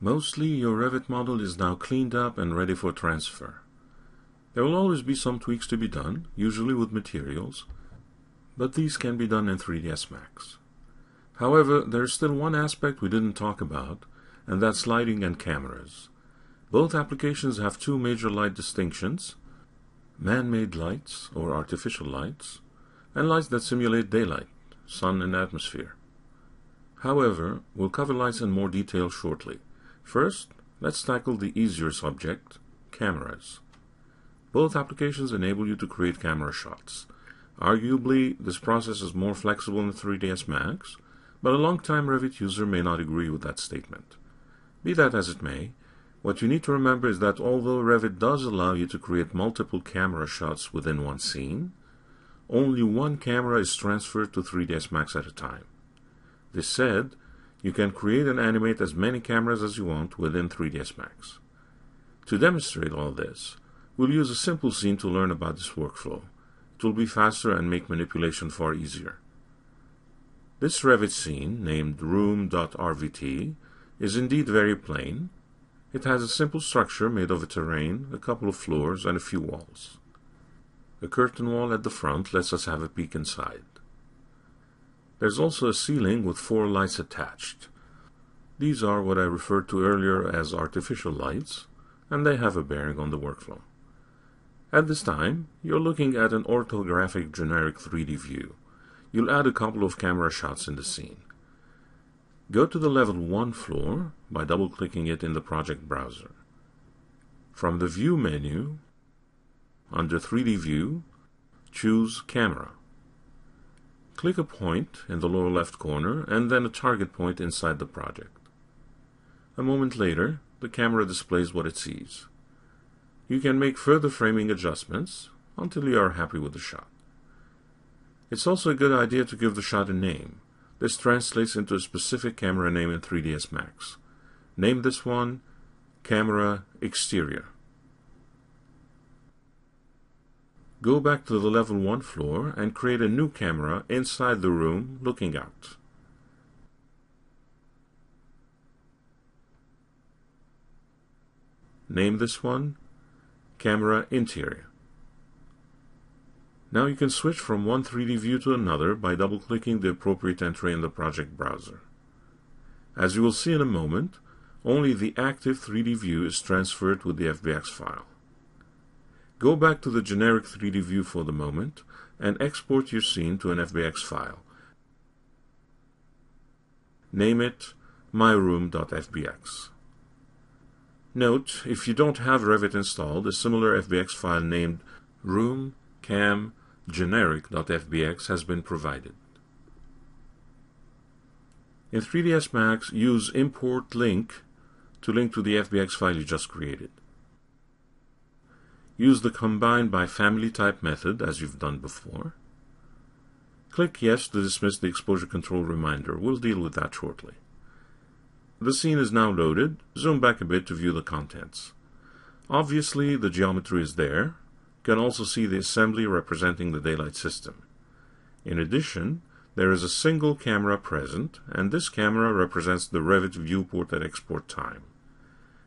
Mostly your Revit model is now cleaned up and ready for transfer. There will always be some tweaks to be done, usually with materials, but these can be done in 3ds Max. However, there is still one aspect we didn't talk about, and that's lighting and cameras. Both applications have two major light distinctions, man-made lights or artificial lights, and lights that simulate daylight, sun and atmosphere. However, we'll cover lights in more detail shortly. First, let's tackle the easier subject, cameras. Both applications enable you to create camera shots. Arguably, this process is more flexible in 3ds Max, but a long-time Revit user may not agree with that statement. Be that as it may, what you need to remember is that although Revit does allow you to create multiple camera shots within one scene, only one camera is transferred to 3ds Max at a time. This said, you can create and animate as many cameras as you want within 3ds Max. To demonstrate all this, we'll use a simple scene to learn about this workflow. It will be faster and make manipulation far easier. This Revit scene, named room.rvt, is indeed very plain. It has a simple structure made of a terrain, a couple of floors, and a few walls. A curtain wall at the front lets us have a peek inside. There's also a ceiling with four lights attached. These are what I referred to earlier as artificial lights, and they have a bearing on the workflow. At this time, you're looking at an orthographic generic 3D view. You'll add a couple of camera shots in the scene. Go to the level 1 floor by double-clicking it in the project browser. From the View menu, under 3D View, choose Camera. Click a point in the lower left corner and then a target point inside the project. A moment later, the camera displays what it sees. You can make further framing adjustments until you are happy with the shot. It's also a good idea to give the shot a name. This translates into a specific camera name in 3ds Max. Name this one Camera Exterior. Go back to the level 1 floor and create a new camera inside the room looking out. Name this one Camera Interior. Now you can switch from one 3D view to another by double-clicking the appropriate entry in the project browser. As you will see in a moment, only the active 3D view is transferred with the FBX file. Go back to the generic 3D view for the moment and export your scene to an FBX file. Name it myroom.fbx. Note, if you don't have Revit installed, a similar FBX file named roomcamgeneric.fbx has been provided. In 3ds Max, use import link to link to the FBX file you just created. Use the combine by family type method as you've done before. Click Yes to dismiss the exposure control reminder. We'll deal with that shortly. The scene is now loaded. Zoom back a bit to view the contents. Obviously, the geometry is there. You can also see the assembly representing the daylight system. In addition, there is a single camera present, and this camera represents the Revit viewport at export time.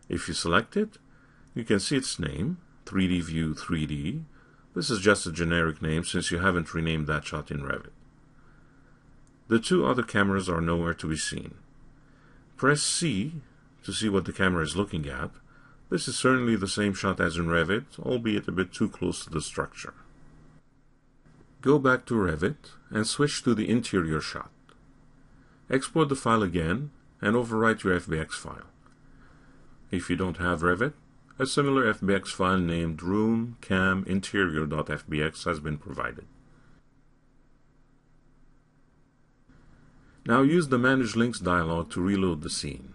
If you select it, you can see its name, 3D View 3D. This is just a generic name since you haven't renamed that shot in Revit. The two other cameras are nowhere to be seen. Press C to see what the camera is looking at. This is certainly the same shot as in Revit, albeit a bit too close to the structure. Go back to Revit and switch to the interior shot. Export the file again and overwrite your FBX file. If you don't have Revit, a similar FBX file named roomcaminterior.fbx has been provided. Now use the Manage Links dialog to reload the scene.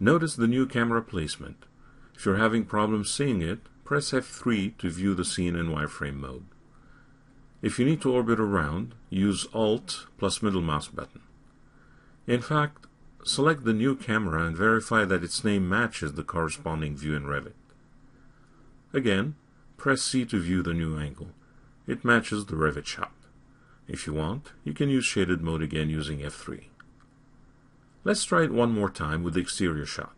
Notice the new camera placement. If you're having problems seeing it, press F3 to view the scene in wireframe mode. If you need to orbit around, use Alt plus middle mouse button. In fact, Select the new camera and verify that its name matches the corresponding view in Revit. Again, press C to view the new angle. It matches the Revit shot. If you want, you can use shaded mode again using F3. Let's try it one more time with the exterior shot.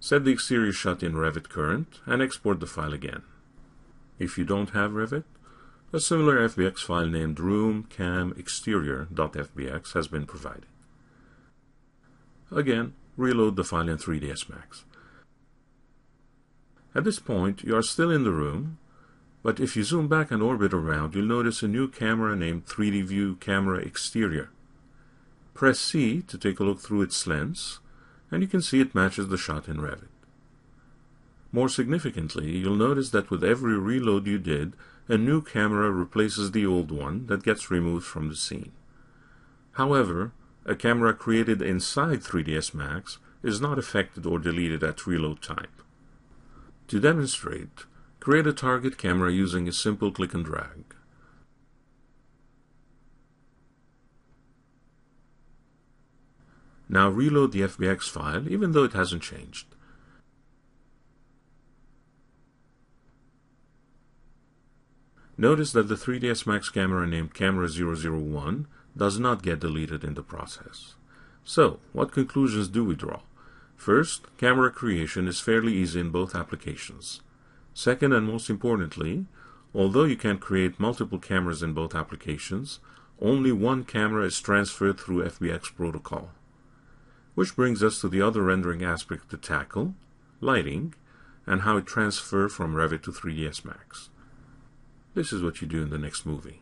Set the exterior shot in Revit Current and export the file again. If you don't have Revit, a similar FBX file named roomcamexterior.fbx has been provided. Again, reload the file in 3ds Max. At this point, you are still in the room, but if you zoom back and orbit around, you'll notice a new camera named 3D View Camera Exterior. Press C to take a look through its lens, and you can see it matches the shot in Revit. More significantly, you'll notice that with every reload you did, a new camera replaces the old one that gets removed from the scene. However, a camera created inside 3ds Max is not affected or deleted at reload time. To demonstrate, create a target camera using a simple click and drag. Now reload the FBX file even though it hasn't changed. Notice that the 3ds Max camera named Camera 001 does not get deleted in the process. So, what conclusions do we draw? First, camera creation is fairly easy in both applications. Second, and most importantly, although you can create multiple cameras in both applications, only one camera is transferred through FBX protocol. Which brings us to the other rendering aspect to tackle, lighting, and how it transfers from Revit to 3ds Max. This is what you do in the next movie.